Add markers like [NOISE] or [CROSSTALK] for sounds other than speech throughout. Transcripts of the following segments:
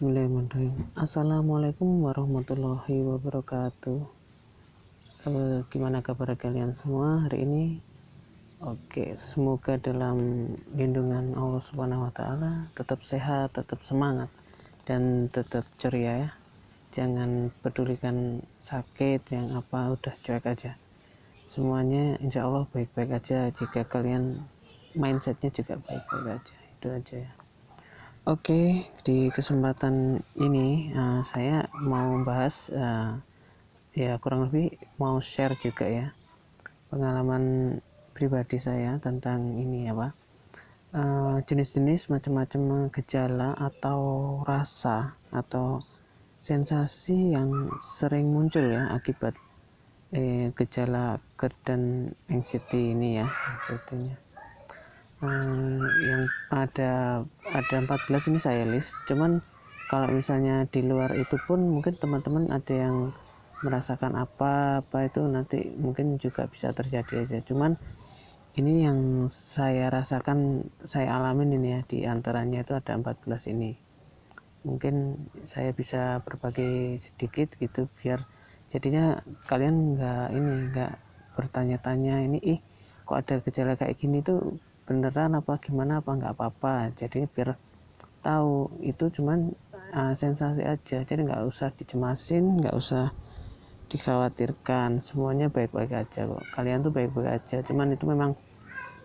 Bismillahirrahmanirrahim. Assalamualaikum warahmatullahi wabarakatuh. Eh, gimana kabar kalian semua hari ini? Oke, semoga dalam lindungan Allah Subhanahu wa taala tetap sehat, tetap semangat dan tetap ceria ya. Jangan pedulikan sakit yang apa udah cuek aja. Semuanya insya Allah baik-baik aja jika kalian mindsetnya juga baik-baik aja. Itu aja ya. Oke, di kesempatan ini uh, saya mau bahas uh, ya kurang lebih mau share juga ya pengalaman pribadi saya tentang ini apa uh, jenis-jenis macam-macam gejala atau rasa atau sensasi yang sering muncul ya akibat eh, gejala GERD anxiety ini ya anxiety-nya hmm, yang ada ada 14 ini saya list. Cuman kalau misalnya di luar itu pun mungkin teman-teman ada yang merasakan apa apa itu nanti mungkin juga bisa terjadi aja. Cuman ini yang saya rasakan saya alamin ini ya di antaranya itu ada 14 ini. Mungkin saya bisa berbagi sedikit gitu biar jadinya kalian nggak ini nggak bertanya-tanya ini ih kok ada gejala kayak gini tuh beneran apa gimana apa nggak apa-apa. Jadi biar tahu itu cuman uh, sensasi aja. Jadi nggak usah dicemasin nggak usah dikhawatirkan. Semuanya baik-baik aja kok. Kalian tuh baik-baik aja. Cuman itu memang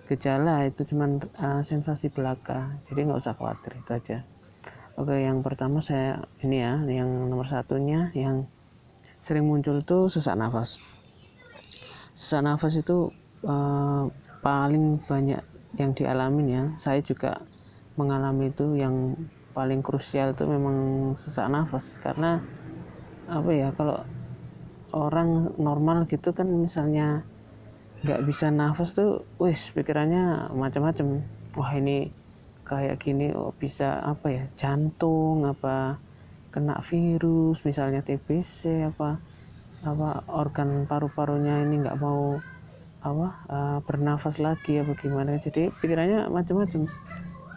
gejala itu cuman uh, sensasi belaka. Jadi nggak usah khawatir itu aja. Oke yang pertama saya ini ya yang nomor satunya yang sering muncul tuh sesak nafas. Sesak nafas itu uh, paling banyak yang dialamin ya. Saya juga mengalami itu yang paling krusial itu memang sesak nafas. Karena apa ya kalau orang normal gitu kan misalnya nggak bisa nafas tuh wis pikirannya macam-macam. Wah ini kayak gini oh bisa apa ya jantung apa kena virus misalnya TBC apa apa organ paru-parunya ini nggak mau apa uh, bernafas lagi ya bagaimana jadi pikirannya macam-macam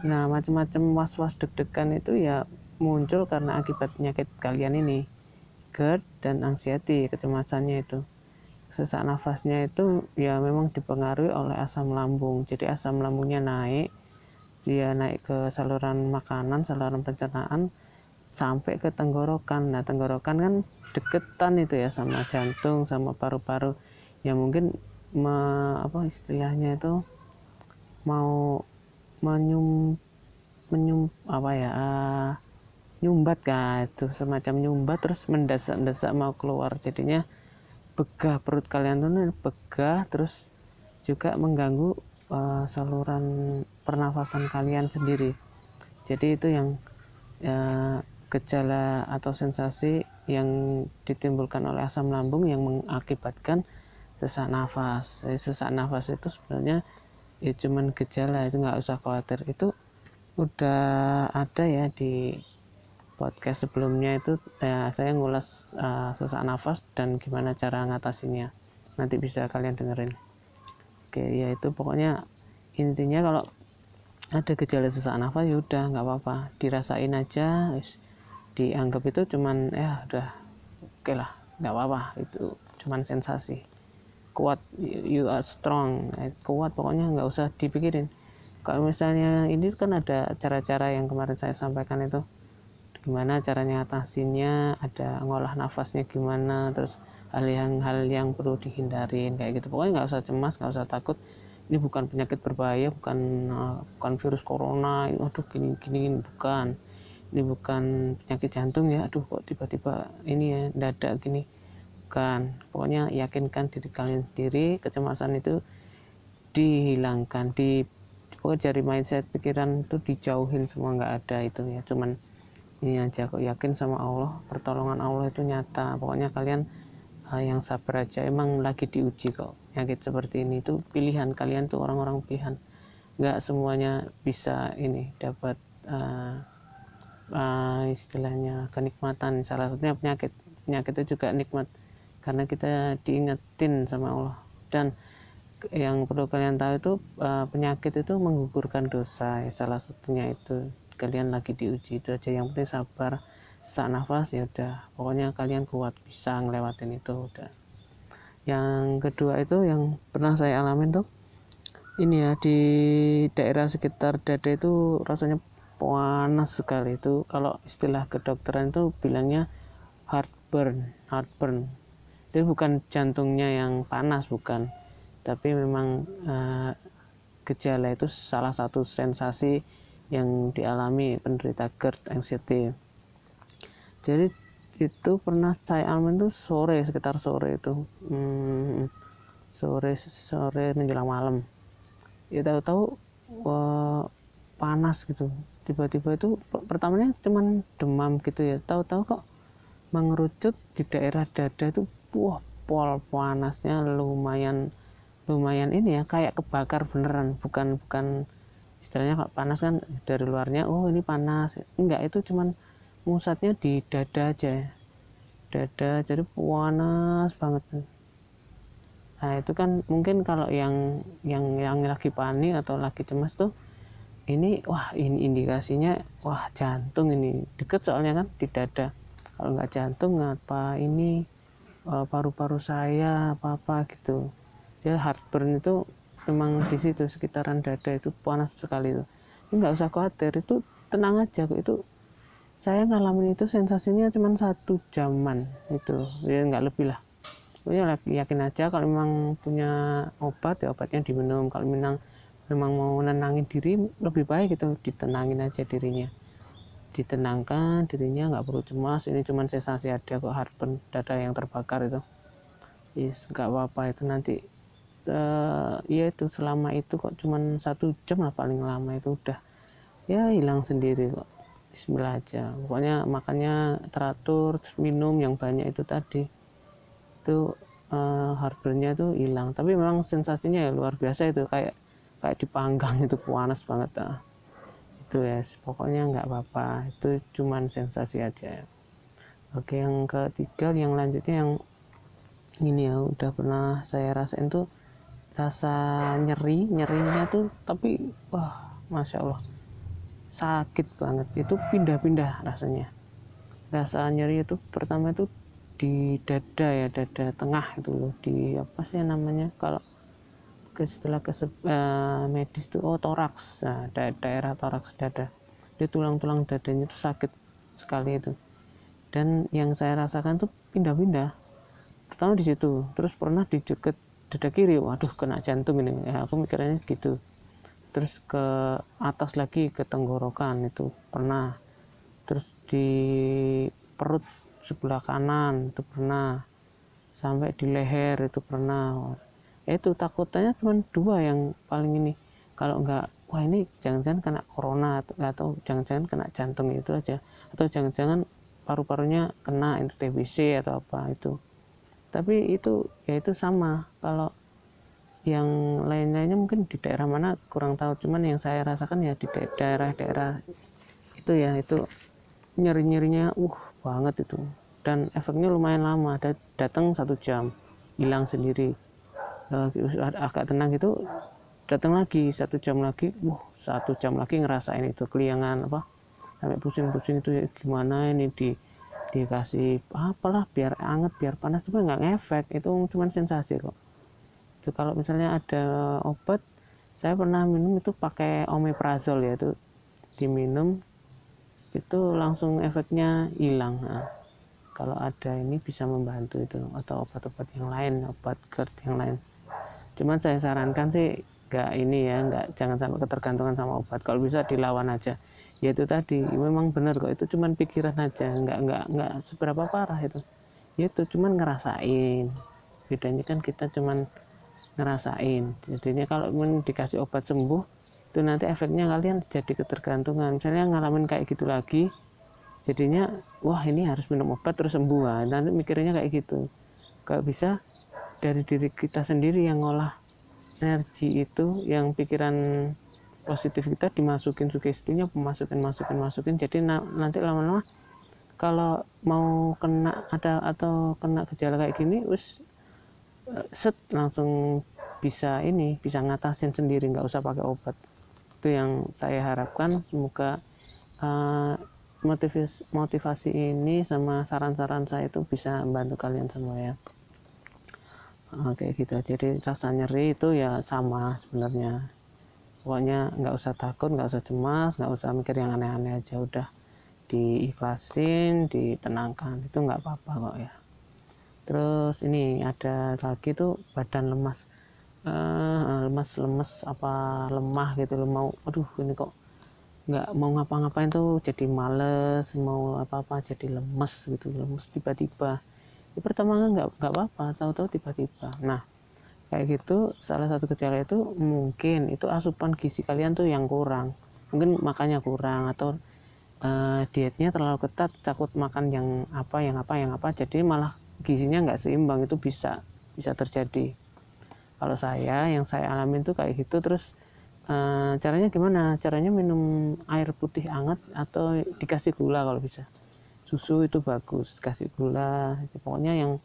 nah macam-macam was-was deg-degan itu ya muncul karena akibat penyakit kalian ini. GERD dan anxiety kecemasannya itu. Sesak nafasnya itu ya memang dipengaruhi oleh asam lambung. Jadi asam lambungnya naik dia naik ke saluran makanan saluran pencernaan sampai ke tenggorokan. Nah tenggorokan kan deketan itu ya sama jantung sama paru-paru. Ya mungkin me, apa istilahnya itu mau menyum menyum apa ya uh, nyumbat kan itu semacam nyumbat terus mendesak-desak mau keluar. Jadinya begah perut kalian tuh begah terus juga mengganggu uh, saluran pernafasan kalian sendiri. Jadi itu yang uh, gejala atau sensasi yang ditimbulkan oleh asam lambung yang mengakibatkan sesak nafas. Jadi sesak nafas itu sebenarnya ya cuman gejala itu nggak usah khawatir. Itu udah ada ya di podcast sebelumnya itu ya, saya ngulas uh, sesak nafas dan gimana cara ngatasinya. Nanti bisa kalian dengerin. Oke ya itu pokoknya intinya kalau ada gejala sesak nafas ya udah nggak apa-apa. Dirasain aja dianggap itu cuman ya udah oke lah nggak apa-apa. Itu cuman sensasi kuat you are strong. Eh, kuat pokoknya nggak usah dipikirin. Kalau misalnya ini kan ada cara-cara yang kemarin saya sampaikan itu. Gimana caranya atasinya ada ngolah nafasnya gimana terus hal yang hal yang perlu dihindarin kayak gitu. Pokoknya nggak usah cemas nggak usah takut. Ini bukan penyakit berbahaya bukan uh, bukan virus corona. Aduh gini gini bukan. Ini bukan penyakit jantung ya. Aduh kok tiba-tiba ini ya dadak gini bukan. Pokoknya yakinkan diri kalian sendiri kecemasan itu dihilangkan di pokoknya dari mindset pikiran itu dijauhin semua nggak ada itu ya. Cuman ini aja kok yakin sama Allah pertolongan Allah itu nyata. Pokoknya kalian uh, yang sabar aja emang lagi diuji kok penyakit seperti ini. Itu pilihan kalian tuh orang-orang pilihan. Nggak semuanya bisa ini dapat uh, uh, istilahnya kenikmatan. Salah satunya penyakit penyakit itu juga nikmat karena kita diingetin sama Allah. Dan yang perlu kalian tahu itu uh, penyakit itu menggugurkan dosa ya. Salah satunya itu kalian lagi diuji itu aja. Yang penting sabar sesak nafas ya udah. Pokoknya kalian kuat bisa ngelewatin itu udah. Yang kedua itu yang pernah saya alamin tuh ini ya di daerah sekitar dada itu rasanya panas sekali. Itu kalau istilah kedokteran itu bilangnya heartburn heartburn itu bukan jantungnya yang panas bukan. Tapi memang uh, gejala itu salah satu sensasi yang dialami penderita GERD anxiety. Jadi itu pernah saya alami itu sore sekitar sore itu. Hmm, sore sore menjelang malam. Ya tahu-tahu panas gitu. Tiba-tiba itu pertamanya cuman demam gitu ya. Tahu-tahu kok mengerucut di daerah dada itu wah pol panasnya lumayan lumayan ini ya kayak kebakar beneran. Bukan bukan istilahnya kalau panas kan dari luarnya oh ini panas. Enggak itu cuman musatnya di dada aja. Dada jadi panas banget. Nah itu kan mungkin kalau yang yang yang lagi panik atau lagi cemas tuh ini wah ini indikasinya wah jantung ini. Deket soalnya kan di dada. Kalau nggak jantung apa ini paru-paru saya apa apa gitu. Ya heartburn itu memang di situ sekitaran dada itu panas sekali itu. Nggak usah khawatir itu tenang aja itu saya ngalamin itu sensasinya cuma satu jaman itu ya nggak lebih lah. Pokoknya yakin aja kalau memang punya obat ya obatnya diminum. Kalau memang memang mau nenangin diri lebih baik itu ditenangin aja dirinya ditenangkan dirinya nggak perlu cemas ini cuma sensasi ada kok heartburn dada yang terbakar itu. Yes nggak apa-apa itu nanti uh, ya itu selama itu kok cuman satu jam lah paling lama itu udah. Ya hilang sendiri kok. Bismillah aja. Pokoknya makannya teratur minum yang banyak itu tadi. Itu uh, heartburnnya itu hilang. Tapi memang sensasinya ya luar biasa itu kayak kayak dipanggang itu panas banget ah. Itu ya pokoknya nggak apa-apa. Itu cuman sensasi aja oke yang ketiga yang lanjutnya yang ini ya udah pernah saya rasain tuh rasa nyeri nyerinya tuh tapi wah masya allah sakit banget. Itu pindah-pindah rasanya. Rasa nyeri itu pertama itu di dada ya dada tengah itu di apa sih namanya kalau ke setelah ke uh, medis itu oh toraks. Nah, da daerah toraks dada. Di tulang-tulang dadanya itu sakit sekali itu. Dan yang saya rasakan tuh pindah-pindah. Pertama di situ. Terus pernah di deket dada kiri. Waduh kena jantung ini. Ya, aku mikirnya gitu. Terus ke atas lagi ke tenggorokan itu. Pernah. Terus di perut sebelah kanan itu pernah. Sampai di leher itu pernah itu takutnya cuma dua yang paling ini. Kalau enggak wah ini jangan-jangan kena corona atau, jangan-jangan kena jantung itu aja. Atau jangan-jangan paru-parunya kena itu TBC atau apa itu. Tapi itu ya itu sama. Kalau yang lain-lainnya mungkin di daerah mana kurang tahu. Cuman yang saya rasakan ya di daerah-daerah itu ya itu nyeri-nyerinya uh banget itu. Dan efeknya lumayan lama. Ada datang satu jam hilang sendiri agak tenang itu datang lagi satu jam lagi uh satu jam lagi ngerasain itu keliangan apa sampai pusing-pusing itu ya, gimana ini di dikasih apalah biar anget biar panas tapi nggak ngefek itu cuma sensasi kok. Itu kalau misalnya ada obat saya pernah minum itu pakai omeprazol ya itu diminum itu langsung efeknya hilang nah, kalau ada ini bisa membantu itu atau obat-obat yang lain obat GERD yang lain cuman saya sarankan sih nggak ini ya nggak jangan sampai ketergantungan sama obat. Kalau bisa dilawan aja. Ya itu tadi memang benar kok. Itu cuman pikiran aja nggak nggak nggak seberapa parah itu. Ya itu cuman ngerasain. Bedanya kan kita cuman ngerasain. Jadinya kalau dikasih obat sembuh itu nanti efeknya kalian jadi ketergantungan. Misalnya ngalamin kayak gitu lagi jadinya wah ini harus minum obat terus sembuh nanti mikirnya kayak gitu. Kalau bisa dari diri kita sendiri yang ngolah energi itu yang pikiran positif kita dimasukin sugestinya masukin masukin masukin. Jadi na nanti lama-lama kalau mau kena ada atau kena gejala kayak gini us eh, set langsung bisa ini bisa ngatasin sendiri nggak usah pakai obat. Itu yang saya harapkan. Semoga uh, motivasi motivasi ini sama saran-saran saya itu bisa membantu kalian semua ya oke gitu. Jadi rasa nyeri itu ya sama sebenarnya. Pokoknya nggak usah takut nggak usah cemas nggak usah mikir yang aneh-aneh aja. Udah diikhlasin ditenangkan. Itu nggak apa-apa kok ya. Terus ini ada lagi tuh badan lemas. Uh, lemas lemes apa lemah gitu loh mau aduh ini kok nggak mau ngapa-ngapain tuh. Jadi males mau apa-apa jadi lemes gitu lemes tiba-tiba pertama nggak nggak apa-apa tahu-tahu tiba-tiba nah kayak gitu salah satu gejala itu mungkin itu asupan gizi kalian tuh yang kurang mungkin makannya kurang atau uh, dietnya terlalu ketat takut makan yang apa yang apa yang apa jadi malah gizinya nggak seimbang itu bisa bisa terjadi kalau saya yang saya alamin tuh kayak gitu terus Uh, caranya gimana? Caranya minum air putih hangat atau dikasih gula kalau bisa. Susu itu bagus, kasih gula. Pokoknya yang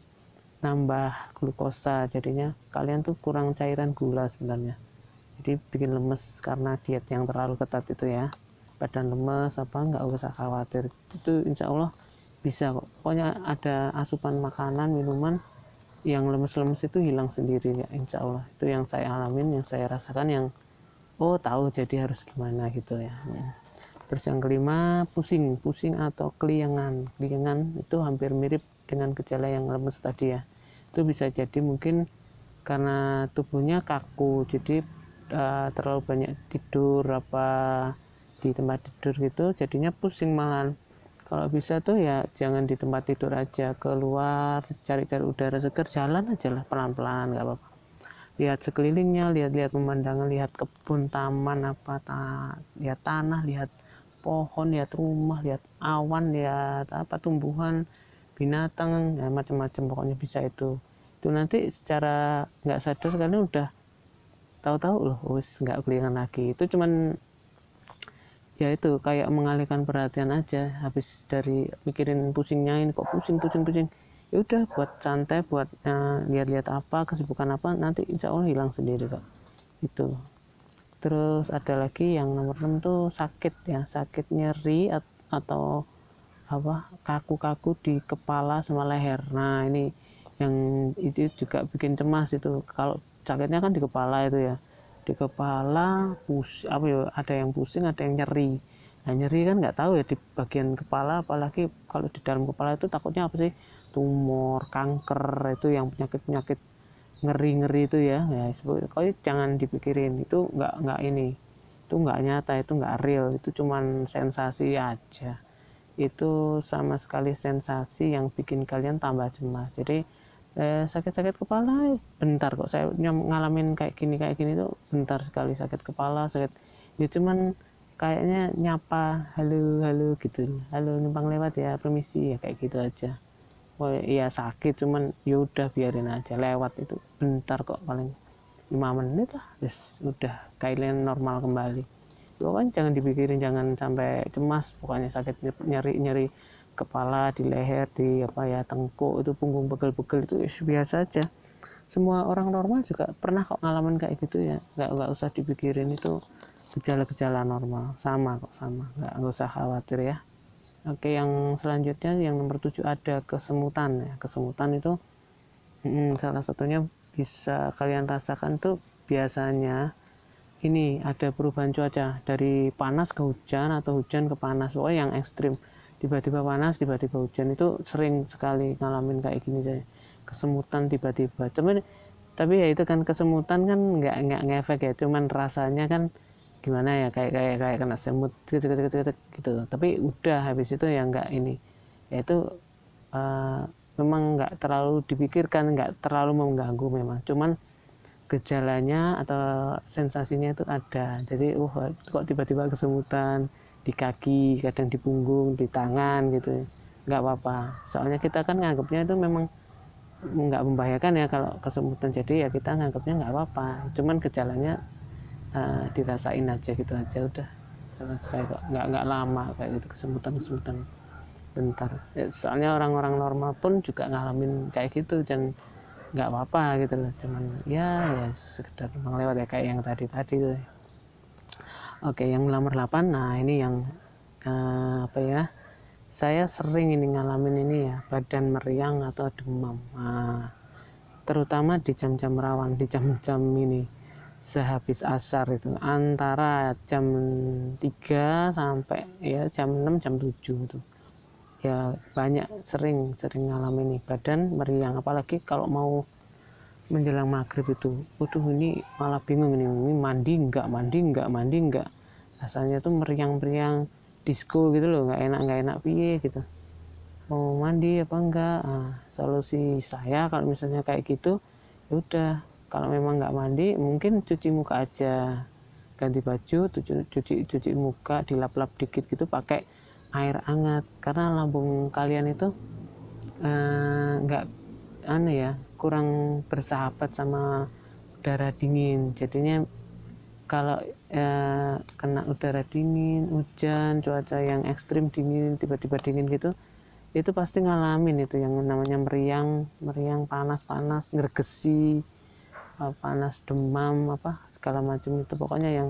nambah glukosa. Jadinya kalian tuh kurang cairan gula sebenarnya. Jadi bikin lemes karena diet yang terlalu ketat itu ya. Badan lemes apa nggak usah khawatir. Itu insya Allah bisa kok. Pokoknya ada asupan makanan, minuman yang lemes-lemes itu hilang sendiri ya insya Allah. Itu yang saya alamin, yang saya rasakan yang oh tahu jadi harus gimana gitu ya terus yang kelima pusing. Pusing atau keliangan keliangan itu hampir mirip dengan gejala yang lemes tadi ya. Itu bisa jadi mungkin karena tubuhnya kaku. Jadi uh, terlalu banyak tidur apa di tempat tidur gitu jadinya pusing malah kalau bisa tuh ya jangan di tempat tidur aja. Keluar cari-cari udara segar jalan aja lah pelan-pelan nggak apa-apa. Lihat sekelilingnya lihat-lihat pemandangan lihat kebun taman apa ta lihat tanah lihat pohon lihat rumah lihat awan lihat apa tumbuhan binatang ya macam-macam pokoknya bisa itu. Itu nanti secara nggak sadar kalian udah tahu-tahu loh wis nggak kelingan lagi. Itu cuman ya itu kayak mengalihkan perhatian aja. Habis dari mikirin pusingnya ini kok pusing pusing pusing. Ya udah buat santai buat uh, lihat-lihat apa kesibukan apa nanti insya Allah hilang sendiri kok itu terus ada lagi yang nomor 6 tuh sakit ya sakit nyeri atau apa kaku-kaku di kepala sama leher. Nah ini yang itu juga bikin cemas itu. Kalau sakitnya kan di kepala itu ya. Di kepala pus apa ya ada yang pusing ada yang nyeri. Nah nyeri kan nggak tahu ya di bagian kepala apalagi kalau di dalam kepala itu takutnya apa sih? Tumor kanker itu yang penyakit penyakit ngeri ngeri itu ya ya kau jangan dipikirin itu nggak nggak ini. Itu nggak nyata itu nggak real. Itu cuman sensasi aja. Itu sama sekali sensasi yang bikin kalian tambah cemas. Jadi eh, sakit-sakit kepala bentar kok saya ngalamin kayak gini kayak gini tuh bentar sekali sakit kepala sakit. Ya cuman kayaknya nyapa halo halo gitu. Halo numpang lewat ya permisi ya kayak gitu aja oh iya sakit cuman yaudah biarin aja lewat itu. Bentar kok paling lima menit lah. Yes udah kalian normal kembali. Pokoknya jangan dipikirin jangan sampai cemas. Pokoknya sakit nyeri nyeri kepala di leher di apa ya tengkuk itu punggung pegel-pegel itu yes, biasa aja. Semua orang normal juga pernah kok ngalamin kayak gitu ya. Nggak nggak usah dipikirin itu gejala-gejala normal. Sama kok sama. Nggak usah khawatir ya Oke, yang selanjutnya yang nomor 7 ada kesemutan ya. Kesemutan itu hmm, salah satunya bisa kalian rasakan tuh biasanya ini ada perubahan cuaca dari panas ke hujan atau hujan ke panas. Pokoknya yang ekstrim. Tiba-tiba panas, tiba-tiba hujan itu sering sekali ngalamin kayak gini saya. Kesemutan tiba-tiba. Tapi tapi ya itu kan kesemutan kan nggak nggak ngefek ya, cuman rasanya kan gimana ya kayak kayak kayak kena semut gitu, gitu, gitu, gitu. tapi udah habis itu ya nggak ini. Ya itu uh, memang nggak terlalu dipikirkan nggak terlalu mengganggu memang. Cuman gejalanya atau sensasinya itu ada. Jadi uh kok tiba-tiba kesemutan di kaki kadang di punggung di tangan gitu. Nggak apa-apa. Soalnya kita kan nganggapnya itu memang nggak membahayakan ya kalau kesemutan. Jadi ya kita nganggapnya nggak apa-apa. Cuman gejalanya uh, dirasain aja gitu aja udah. Selesai kok. Nggak nggak lama kayak gitu kesemutan kesemutan bentar. Ya, soalnya orang-orang normal pun juga ngalamin kayak gitu dan nggak apa-apa gitu loh. Cuman ya ya sekedar lewat ya kayak yang tadi tadi tuh. Oke yang nomor 8 nah ini yang uh, apa ya? Saya sering ini ngalamin ini ya badan meriang atau demam. Nah, terutama di jam-jam rawan di jam-jam ini sehabis asar itu antara jam 3 sampai ya jam 6 jam 7 itu. Ya banyak sering sering ngalamin nih badan meriang apalagi kalau mau menjelang maghrib itu. Waduh ini malah bingung ini, ini mandi enggak mandi enggak mandi enggak rasanya tuh meriang-meriang disco gitu loh nggak enak nggak enak. Piye gitu. Mau mandi apa enggak nah, solusi saya kalau misalnya kayak gitu ya udah kalau memang nggak mandi mungkin cuci muka aja. Ganti baju cuci cuci, cuci muka dilap-lap dikit gitu pakai air hangat. Karena lambung kalian itu eh, nggak eh, aneh ya kurang bersahabat sama udara dingin. Jadinya kalau eh, kena udara dingin, hujan, cuaca yang ekstrim dingin, tiba-tiba dingin gitu, itu pasti ngalamin itu yang namanya meriang, meriang panas-panas, ngergesi, eh, panas demam apa segala macam itu. Pokoknya yang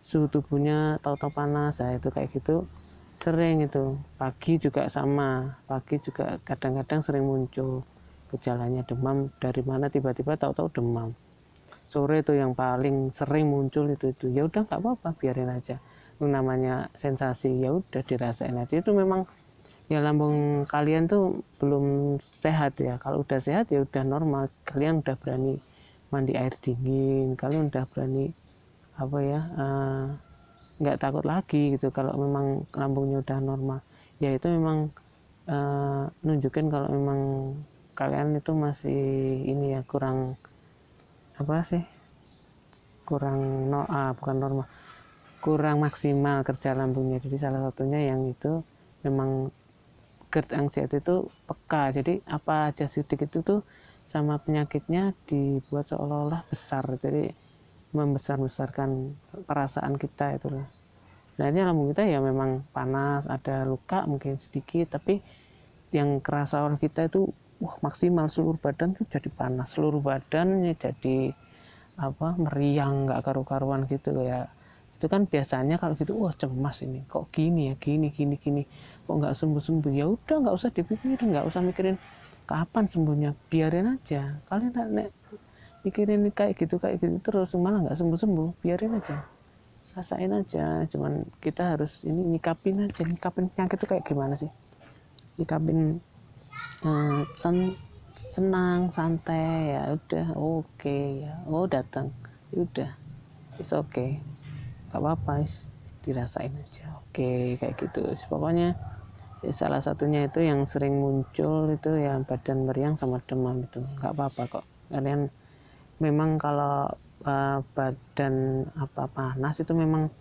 suhu tubuhnya tahu-tahu panas, ya itu kayak gitu. Sering itu. Pagi juga sama. Pagi juga kadang-kadang sering muncul gejalanya demam. Dari mana tiba-tiba tahu-tahu demam. Sore itu yang paling sering muncul itu itu. Ya udah nggak apa-apa biarin aja. Namanya sensasi ya udah dirasain aja. Itu memang ya lambung kalian tuh belum sehat ya. Kalau udah sehat ya udah normal. Kalian udah berani mandi air dingin. Kalian udah berani apa ya uh, nggak takut lagi gitu kalau memang lambungnya udah normal. Ya itu memang uh, nunjukin kalau memang kalian itu masih ini ya kurang apa sih kurang no ah, bukan normal kurang maksimal kerja lambungnya. Jadi salah satunya yang itu memang GERD anxiety itu peka. Jadi apa aja sedikit itu tuh sama penyakitnya dibuat seolah-olah besar. Jadi membesar-besarkan perasaan kita itu loh. Nah ini lambung kita ya memang panas ada luka mungkin sedikit tapi yang kerasa oleh kita itu wah maksimal seluruh badan tuh jadi panas. Seluruh badannya jadi apa meriang nggak karu-karuan gitu ya. Itu kan biasanya kalau gitu wah cemas ini. Kok gini ya? Gini gini gini. Kok nggak sembuh sembuh ya udah nggak usah dipikirin nggak usah mikirin kapan sembuhnya? Biarin aja. Kalian nek mikirin kayak gitu kayak gitu terus malah nggak sembuh sembuh biarin aja. Rasain aja. Cuman kita harus ini nyikapin aja. Nyikapin penyakit itu kayak gimana sih? Nyikapin uh, sen senang santai. Ya udah oke okay, ya. Oh datang. Ya udah. It's okay. Gak apa-apa is. Dirasain aja. Oke okay, kayak gitu. Pokoknya ya salah satunya itu yang sering muncul itu ya badan meriang sama demam itu. Nggak apa-apa kok. Kalian memang kalau uh, badan apa panas itu memang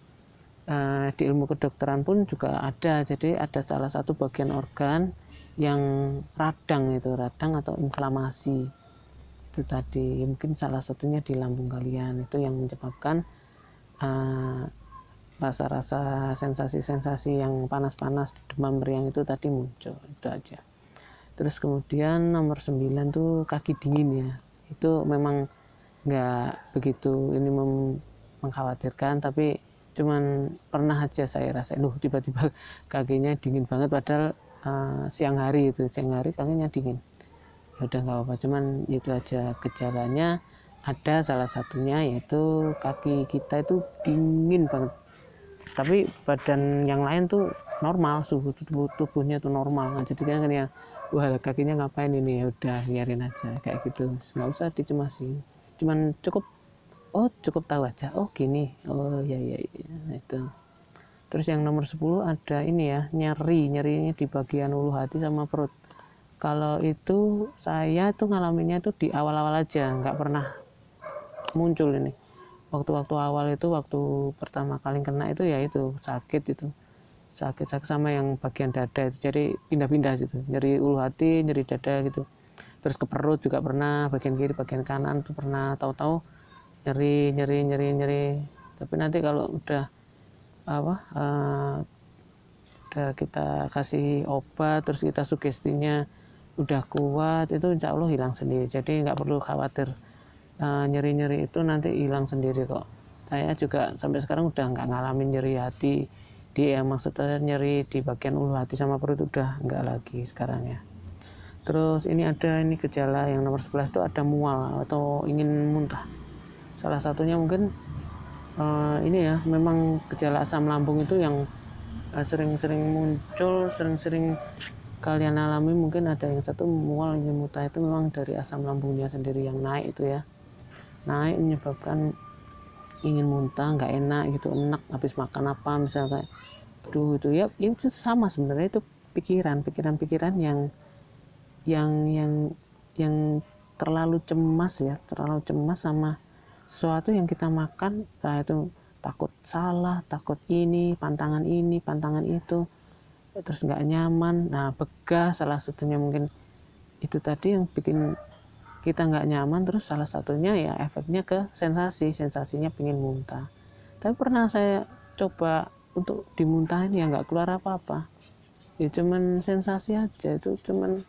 uh, di ilmu kedokteran pun juga ada. Jadi ada salah satu bagian organ yang radang itu radang atau inflamasi itu tadi. Mungkin salah satunya di lambung kalian itu yang menyebabkan rasa rasa-rasa sensasi-sensasi yang panas-panas demam meriang itu tadi muncul itu aja. Terus kemudian nomor 9 tuh kaki dingin ya. Itu memang nggak begitu ini mengkhawatirkan tapi cuman pernah aja saya rasa duh tiba-tiba [LAUGHS] kakinya dingin banget padahal uh, siang hari itu siang hari kakinya dingin. Ya udah nggak apa-apa cuman itu aja gejalanya. Ada salah satunya yaitu kaki kita itu dingin banget tapi badan yang lain tuh normal suhu tubuh tubuhnya tuh normal. Nah, jadi kan ya wah kakinya ngapain ini? Ya udah biarin aja kayak gitu. Nggak usah dicemasin cuman cukup oh cukup tahu aja. Oh gini. Oh ya ya, ya. Itu. Terus yang nomor 10 ada ini ya nyeri. Nyerinya di bagian ulu hati sama perut. Kalau itu saya tuh ngalaminnya itu di awal-awal aja. Nggak pernah muncul ini waktu-waktu awal itu waktu pertama kali kena itu ya itu sakit itu. Sakit sakit sama yang bagian dada itu. Jadi pindah-pindah gitu. Nyeri ulu hati nyeri dada gitu. Terus ke perut juga pernah bagian kiri bagian kanan tuh pernah. Tahu-tahu nyeri nyeri nyeri nyeri. Tapi nanti kalau udah apa uh, udah kita kasih obat terus kita sugestinya udah kuat itu insya Allah hilang sendiri. Jadi nggak perlu khawatir uh, nyeri-nyeri itu nanti hilang sendiri kok. Saya juga sampai sekarang udah nggak ngalamin nyeri hati. Di di ya maksudnya nyeri di bagian ulu hati sama perut udah enggak lagi sekarang ya. Terus ini ada ini gejala yang nomor 11 itu ada mual atau ingin muntah salah satunya mungkin uh, ini ya memang gejala asam lambung itu yang eh, sering-sering uh, muncul sering-sering kalian alami. Mungkin ada yang satu mual ingin muntah itu memang dari asam lambungnya sendiri yang naik itu ya naik menyebabkan ingin muntah nggak enak gitu enak habis makan apa misalnya aduh itu ya itu sama sebenarnya itu pikiran pikiran-pikiran yang yang yang yang terlalu cemas ya terlalu cemas sama sesuatu yang kita makan nah itu takut salah takut ini pantangan ini pantangan itu terus nggak nyaman nah begah salah satunya mungkin itu tadi yang bikin kita nggak nyaman terus salah satunya ya efeknya ke sensasi sensasinya pingin muntah. Tapi pernah saya coba untuk dimuntahin ya nggak keluar apa-apa. Ya cuman sensasi aja itu cuman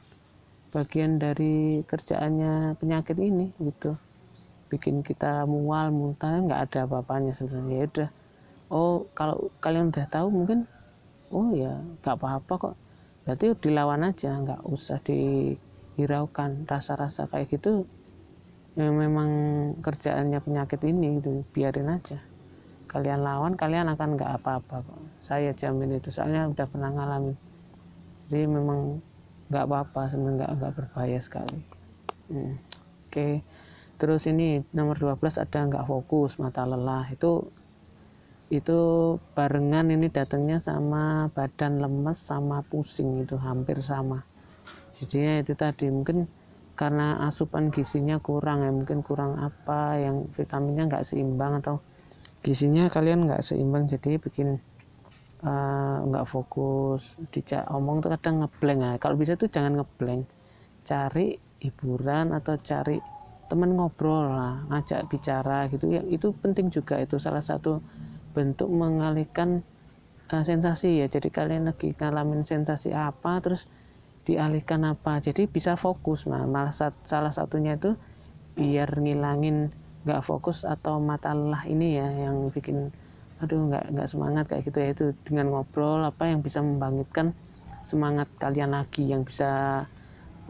bagian dari kerjaannya penyakit ini gitu. Bikin kita mual muntah nggak ada apa-apanya sebenarnya. Ya udah. Oh kalau kalian udah tahu mungkin oh ya nggak apa-apa kok. Berarti dilawan aja nggak usah di hiraukan rasa-rasa kayak gitu yang memang kerjaannya penyakit ini gitu biarin aja. Kalian lawan kalian akan nggak apa-apa kok. Saya jamin itu soalnya udah pernah ngalamin. Jadi memang nggak apa-apa sebenarnya nggak nggak berbahaya sekali. Hmm. oke terus ini nomor 12 ada nggak fokus mata lelah. Itu itu barengan ini datangnya sama badan lemes sama pusing itu hampir sama jadinya itu tadi mungkin karena asupan gizinya kurang ya mungkin kurang apa yang vitaminnya nggak seimbang atau gizinya kalian nggak seimbang jadi bikin eh, nggak uh, fokus dijak omong tuh kadang ngeblank ya kalau bisa tuh jangan ngeblank cari hiburan atau cari teman ngobrol lah ngajak bicara gitu. Ya itu penting juga itu salah satu bentuk mengalihkan uh, sensasi ya. Jadi kalian lagi ngalamin sensasi apa terus dialihkan apa. Jadi bisa fokus nah malah salah satunya itu biar ngilangin nggak fokus atau mata lelah ini ya yang bikin aduh nggak nggak semangat kayak gitu ya. Itu dengan ngobrol apa yang bisa membangkitkan semangat kalian lagi yang bisa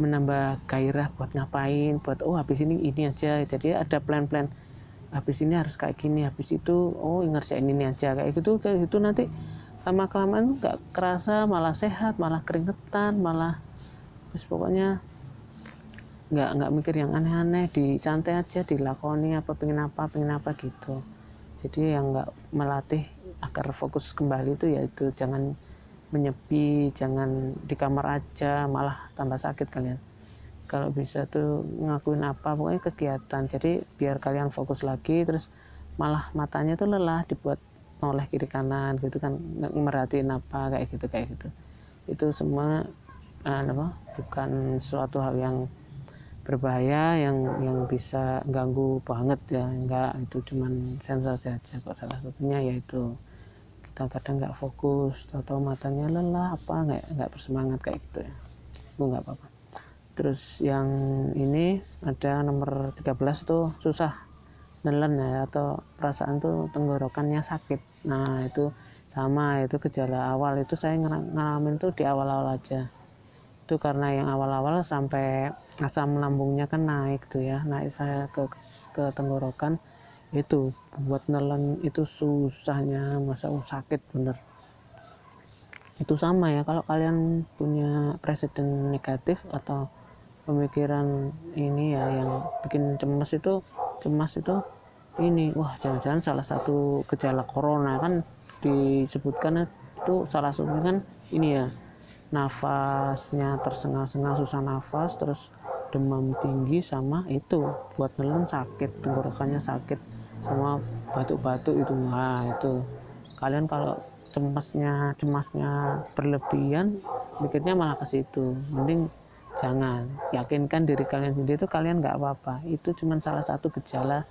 menambah gairah buat ngapain buat oh habis ini ini aja. Jadi ada plan-plan habis ini harus kayak gini habis itu oh ngerjain ini aja. Kayak gitu kayak gitu nanti lama kelamaan nggak kerasa malah sehat malah keringetan malah terus pokoknya nggak nggak mikir yang aneh-aneh di santai aja dilakoni apa pengen apa pengen apa gitu. Jadi yang nggak melatih agar fokus kembali itu ya itu jangan menyepi jangan di kamar aja malah tambah sakit kalian. Kalau bisa tuh ngakuin apa pokoknya kegiatan. Jadi biar kalian fokus lagi terus malah matanya tuh lelah dibuat noleh kiri kanan gitu kan merhatiin apa kayak gitu kayak gitu. Itu semua uh, apa bukan suatu hal yang berbahaya yang yang bisa ganggu banget ya enggak. Itu cuman sensasi aja kok. Salah satunya yaitu kita kadang nggak fokus atau matanya lelah apa nggak nggak bersemangat kayak gitu ya. Itu nggak apa-apa. Terus yang ini ada nomor 13 tuh susah nelen ya atau perasaan tuh tenggorokannya sakit nah itu sama itu gejala awal. Itu saya ngalamin tuh di awal-awal aja. Itu karena yang awal-awal sampai asam lambungnya kan naik tuh ya naik saya ke ke tenggorokan. Itu buat nelen itu susahnya masa sakit bener. Itu sama ya kalau kalian punya presiden negatif atau pemikiran ini ya yang bikin cemas itu cemas itu ini wah jangan-jangan salah satu gejala corona kan disebutkan itu salah satunya kan ini ya nafasnya tersengal-sengal susah nafas terus demam tinggi sama itu buat nelen sakit tenggorokannya sakit sama batuk-batuk itu. Nah itu. Kalian kalau cemasnya cemasnya berlebihan mikirnya malah ke situ. Mending jangan. Yakinkan diri kalian sendiri itu kalian nggak apa-apa. Itu cuma salah satu gejala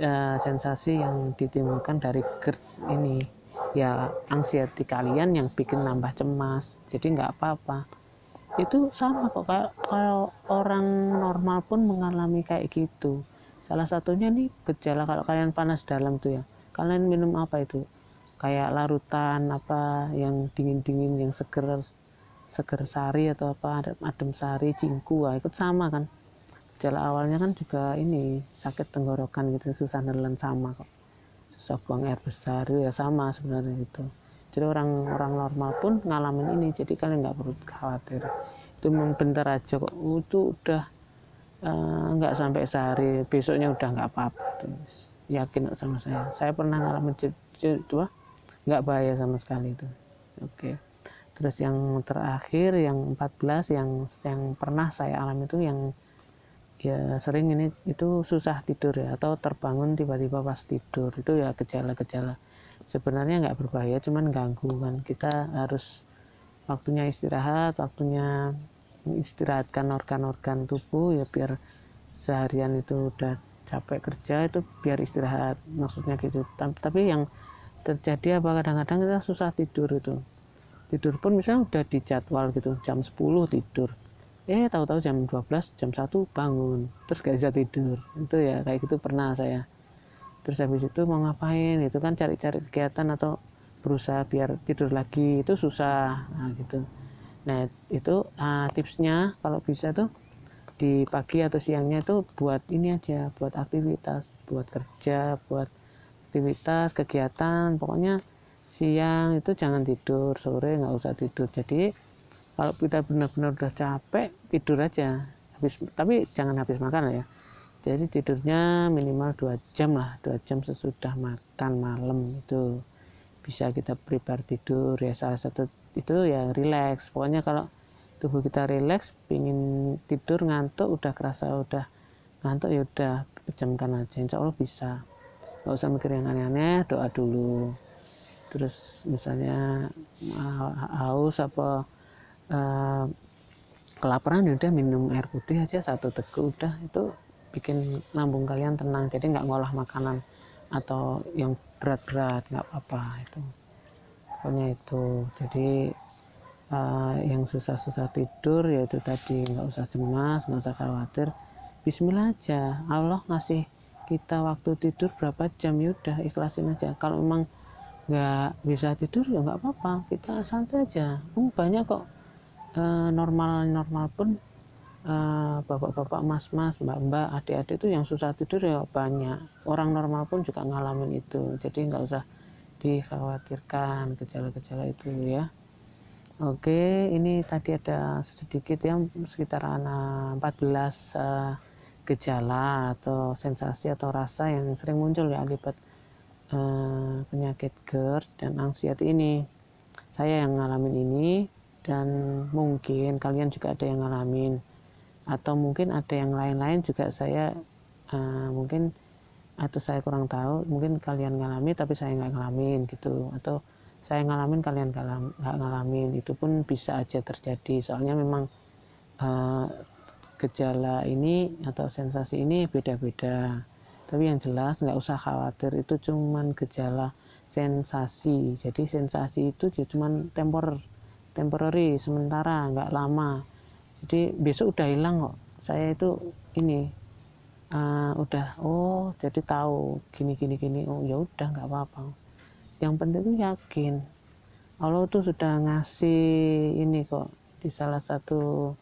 uh, sensasi yang ditimbulkan dari GERD ini. Ya anxiety kalian yang bikin nambah cemas jadi nggak apa-apa. Itu sama kok kalau orang normal pun mengalami kayak gitu. Salah satunya nih gejala kalau kalian panas dalam tuh ya. Kalian minum apa itu? Kayak larutan apa yang dingin-dingin yang seger seger sari atau apa adem sari cingku ikut sama kan gejala awalnya kan juga ini sakit tenggorokan gitu susah nelen sama kok. Susah buang air besar ya sama sebenarnya itu jadi orang-orang normal pun ngalamin ini jadi kalian nggak perlu khawatir. Itu bentar aja kok. Itu udah uh, nggak sampai sehari besoknya udah nggak apa-apa terus yakin sama saya. Saya pernah ngalamin itu nggak bahaya sama sekali itu. Oke. Terus yang terakhir yang 14 yang yang pernah saya alami itu yang ya sering ini itu susah tidur ya atau terbangun tiba-tiba pas tidur. Itu ya gejala-gejala. Sebenarnya nggak berbahaya cuman ganggu kan. Kita harus waktunya istirahat waktunya istirahatkan organ-organ tubuh ya biar seharian itu udah capek kerja itu biar istirahat maksudnya gitu. Tapi yang terjadi apa kadang-kadang kita susah tidur itu. Tidur pun misalnya udah dijadwal gitu jam 10 tidur eh tahu-tahu jam 12 jam 1 bangun. Terus gak bisa tidur. Itu ya kayak gitu pernah saya. Terus habis itu mau ngapain? Itu kan cari-cari kegiatan atau berusaha biar tidur lagi. Itu susah. Nah gitu. Nah itu uh, tipsnya kalau bisa tuh di pagi atau siangnya itu buat ini aja buat aktivitas buat kerja buat aktivitas kegiatan. Pokoknya siang itu jangan tidur sore nggak usah tidur. Jadi kalau kita benar-benar udah capek tidur aja. Habis tapi jangan habis makan ya. Jadi tidurnya minimal dua jam lah dua jam sesudah makan malam itu. Bisa kita prepare tidur ya salah satu itu ya relax. Pokoknya kalau tubuh kita relax pingin tidur ngantuk udah kerasa udah ngantuk ya udah pejamkan aja. Insya Allah bisa. Nggak usah mikir yang aneh-aneh doa dulu. Terus misalnya haus apa uh, kelaparan ya udah minum air putih aja satu teguk udah. Itu bikin lambung kalian tenang jadi nggak ngolah makanan atau yang berat-berat nggak apa-apa itu. Pokoknya itu. Jadi uh, yang susah-susah tidur yaitu tadi nggak usah cemas nggak usah khawatir. Bismillah aja. Allah ngasih kita waktu tidur berapa jam ya udah ikhlasin aja. Kalau memang nggak bisa tidur ya nggak apa-apa. Kita santai aja. Um, banyak kok normal-normal pun bapak-bapak, mas-mas, mbak-mbak, adik-adik itu yang susah tidur ya banyak. Orang normal pun juga ngalamin itu. Jadi nggak usah dikhawatirkan gejala-gejala itu ya. Oke, ini tadi ada sedikit yang sekitar 14 uh, gejala atau sensasi atau rasa yang sering muncul ya akibat penyakit GERD dan anxiety ini. Saya yang ngalamin ini dan mungkin kalian juga ada yang ngalamin. Atau mungkin ada yang lain-lain juga saya uh, mungkin atau saya kurang tahu mungkin kalian ngalami tapi saya nggak ngalamin gitu. Atau saya ngalamin kalian nggak ngalamin. Itu pun bisa aja terjadi. Soalnya memang uh, gejala ini atau sensasi ini beda-beda. Tapi yang jelas nggak usah khawatir itu cuman gejala sensasi. Jadi sensasi itu cuman temporer temporary sementara nggak lama. Jadi besok udah hilang kok. Saya itu ini uh, udah oh jadi tahu gini gini gini. Oh ya udah nggak apa-apa. Yang penting yakin. Allah tuh sudah ngasih ini kok di salah satu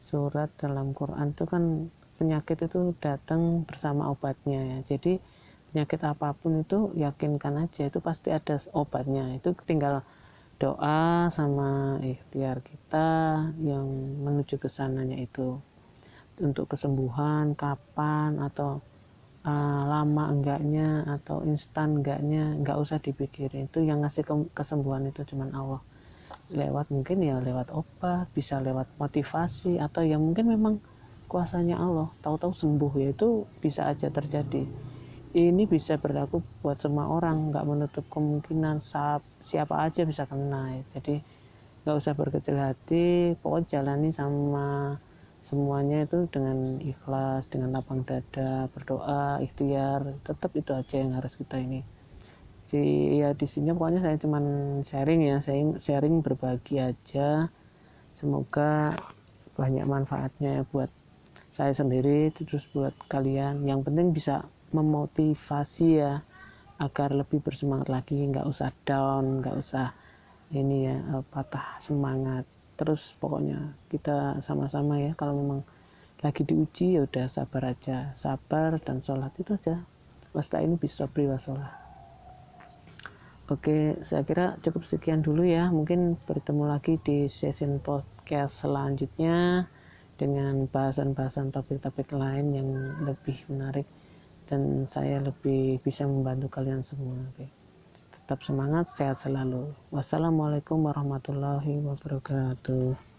surat dalam Quran itu kan penyakit itu datang bersama obatnya ya. Jadi penyakit apa pun itu yakinkan aja itu pasti ada obatnya. Itu tinggal doa sama ikhtiar kita yang menuju ke sananya itu. Untuk kesembuhan kapan atau uh, lama enggaknya atau instan enggaknya enggak usah dipikirin. Itu yang ngasih ke kesembuhan itu cuman Allah. Lewat mungkin ya lewat obat bisa lewat motivasi atau yang mungkin memang kuasanya Allah. Tahu-tahu sembuh ya itu bisa aja terjadi ini bisa berlaku buat semua orang nggak menutup kemungkinan siapa aja bisa kena. Ya. jadi nggak usah berkecil hati pokoknya jalani sama semuanya itu dengan ikhlas dengan lapang dada berdoa ikhtiar tetap itu aja yang harus kita ini. Jadi ya di sini pokoknya saya cuman sharing ya saya sharing berbagi aja. Semoga banyak manfaatnya ya buat saya sendiri terus buat kalian. Yang penting bisa memotivasi ya agar lebih bersemangat lagi nggak usah down nggak usah ini ya eh, patah semangat. Terus pokoknya kita sama-sama ya kalau memang lagi diuji ya udah sabar aja. Sabar dan sholat itu aja. Wasta ini bisa beri wasolah Oke, saya kira cukup sekian dulu ya. Mungkin bertemu lagi di session podcast selanjutnya dengan bahasan-bahasan topik-topik lain yang lebih menarik dan saya lebih bisa membantu kalian semua. Oke. Tetap semangat, sehat selalu. Wassalamualaikum warahmatullahi wabarakatuh.